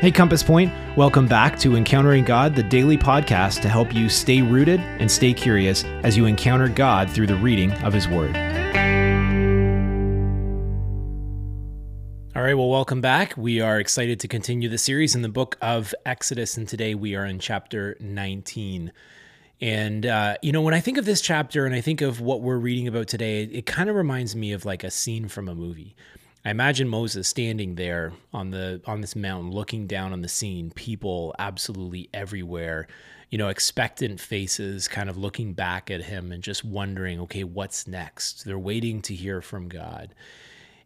Hey, Compass Point, welcome back to Encountering God, the daily podcast to help you stay rooted and stay curious as you encounter God through the reading of His Word. All right, well, welcome back. We are excited to continue the series in the book of Exodus, and today we are in chapter 19. And, uh, you know, when I think of this chapter and I think of what we're reading about today, it, it kind of reminds me of like a scene from a movie. I imagine Moses standing there on the on this mountain looking down on the scene, people absolutely everywhere, you know, expectant faces kind of looking back at him and just wondering, okay, what's next? They're waiting to hear from God.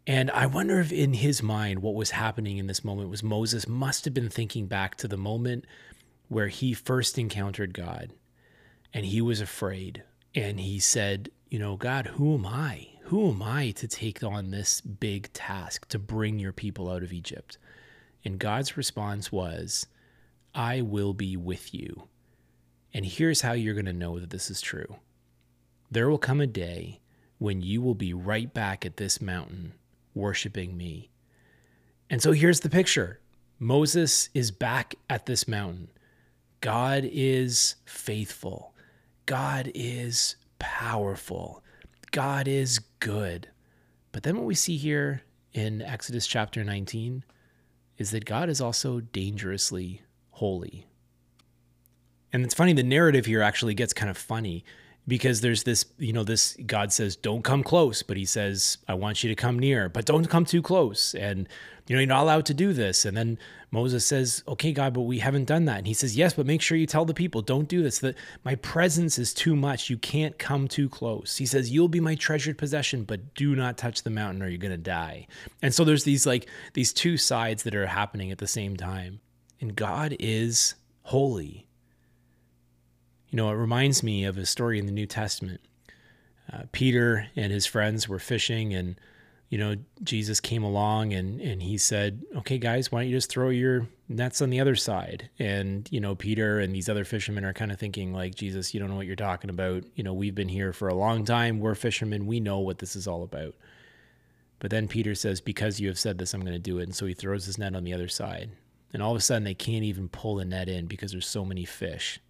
And I wonder if in his mind what was happening in this moment was Moses must have been thinking back to the moment where he first encountered God and he was afraid and he said, you know, God, who am I? Who am I to take on this big task to bring your people out of Egypt? And God's response was, I will be with you. And here's how you're going to know that this is true there will come a day when you will be right back at this mountain worshiping me. And so here's the picture Moses is back at this mountain. God is faithful, God is powerful. God is good. But then what we see here in Exodus chapter 19 is that God is also dangerously holy. And it's funny, the narrative here actually gets kind of funny because there's this, you know, this God says, don't come close, but he says, I want you to come near, but don't come too close. And you know, you're not allowed to do this. And then Moses says, Okay, God, but we haven't done that. And he says, Yes, but make sure you tell the people, don't do this. That my presence is too much. You can't come too close. He says, You'll be my treasured possession, but do not touch the mountain or you're gonna die. And so there's these like these two sides that are happening at the same time. And God is holy. You know, it reminds me of a story in the New Testament. Uh, Peter and his friends were fishing and you know, Jesus came along and and he said, "Okay, guys, why don't you just throw your nets on the other side?" And you know, Peter and these other fishermen are kind of thinking like, "Jesus, you don't know what you're talking about. You know, we've been here for a long time. We're fishermen. We know what this is all about." But then Peter says, "Because you have said this, I'm going to do it." And so he throws his net on the other side. And all of a sudden, they can't even pull the net in because there's so many fish.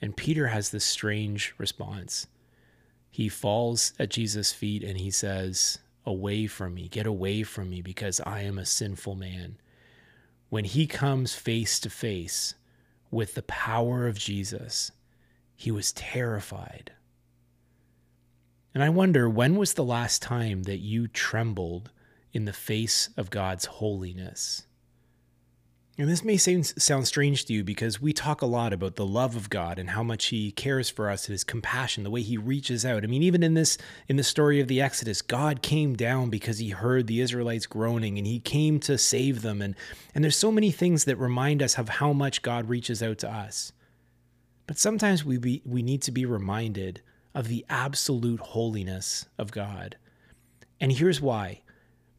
And Peter has this strange response. He falls at Jesus' feet and he says, away from me, get away from me, because I am a sinful man. When he comes face to face with the power of Jesus, he was terrified. And I wonder when was the last time that you trembled in the face of God's holiness? And this may seem, sound strange to you because we talk a lot about the love of God and how much He cares for us and His compassion, the way He reaches out. I mean, even in this in the story of the Exodus, God came down because He heard the Israelites groaning and He came to save them. And and there's so many things that remind us of how much God reaches out to us. But sometimes we be, we need to be reminded of the absolute holiness of God. And here's why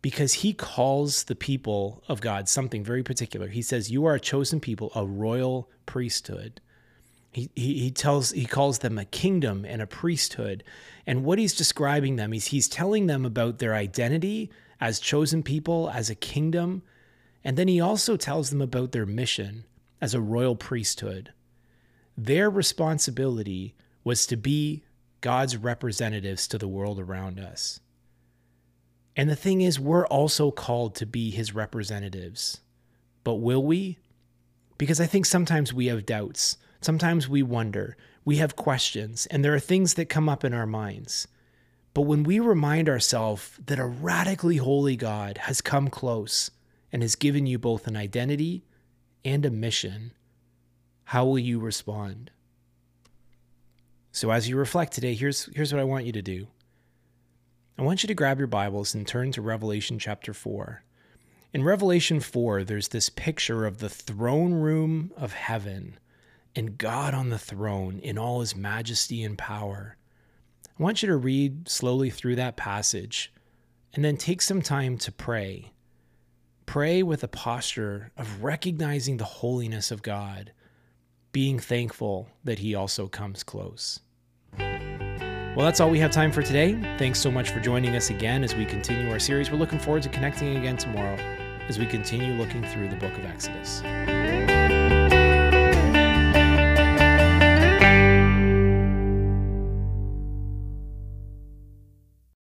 because he calls the people of God something very particular. He says, You are a chosen people, a royal priesthood. He, he, tells he calls them a kingdom and a priesthood. And what he's describing them is he's telling them about their identity as chosen people, as a kingdom. And then he also tells them about their mission as a royal priesthood. Their responsibility was to be God's representatives to the world around us. And the thing is, we're also called to be his representatives. But will we? Because I think sometimes we have doubts. Sometimes we wonder. We have questions, and there are things that come up in our minds. But when we remind ourselves that a radically holy God has come close and has given you both an identity and a mission, how will you respond? So, as you reflect today, here's, here's what I want you to do. I want you to grab your Bibles and turn to Revelation chapter 4. In Revelation 4, there's this picture of the throne room of heaven and God on the throne in all his majesty and power. I want you to read slowly through that passage and then take some time to pray. Pray with a posture of recognizing the holiness of God, being thankful that he also comes close. Well, that's all we have time for today. Thanks so much for joining us again as we continue our series. We're looking forward to connecting again tomorrow. as we continue looking through the book of Exodus.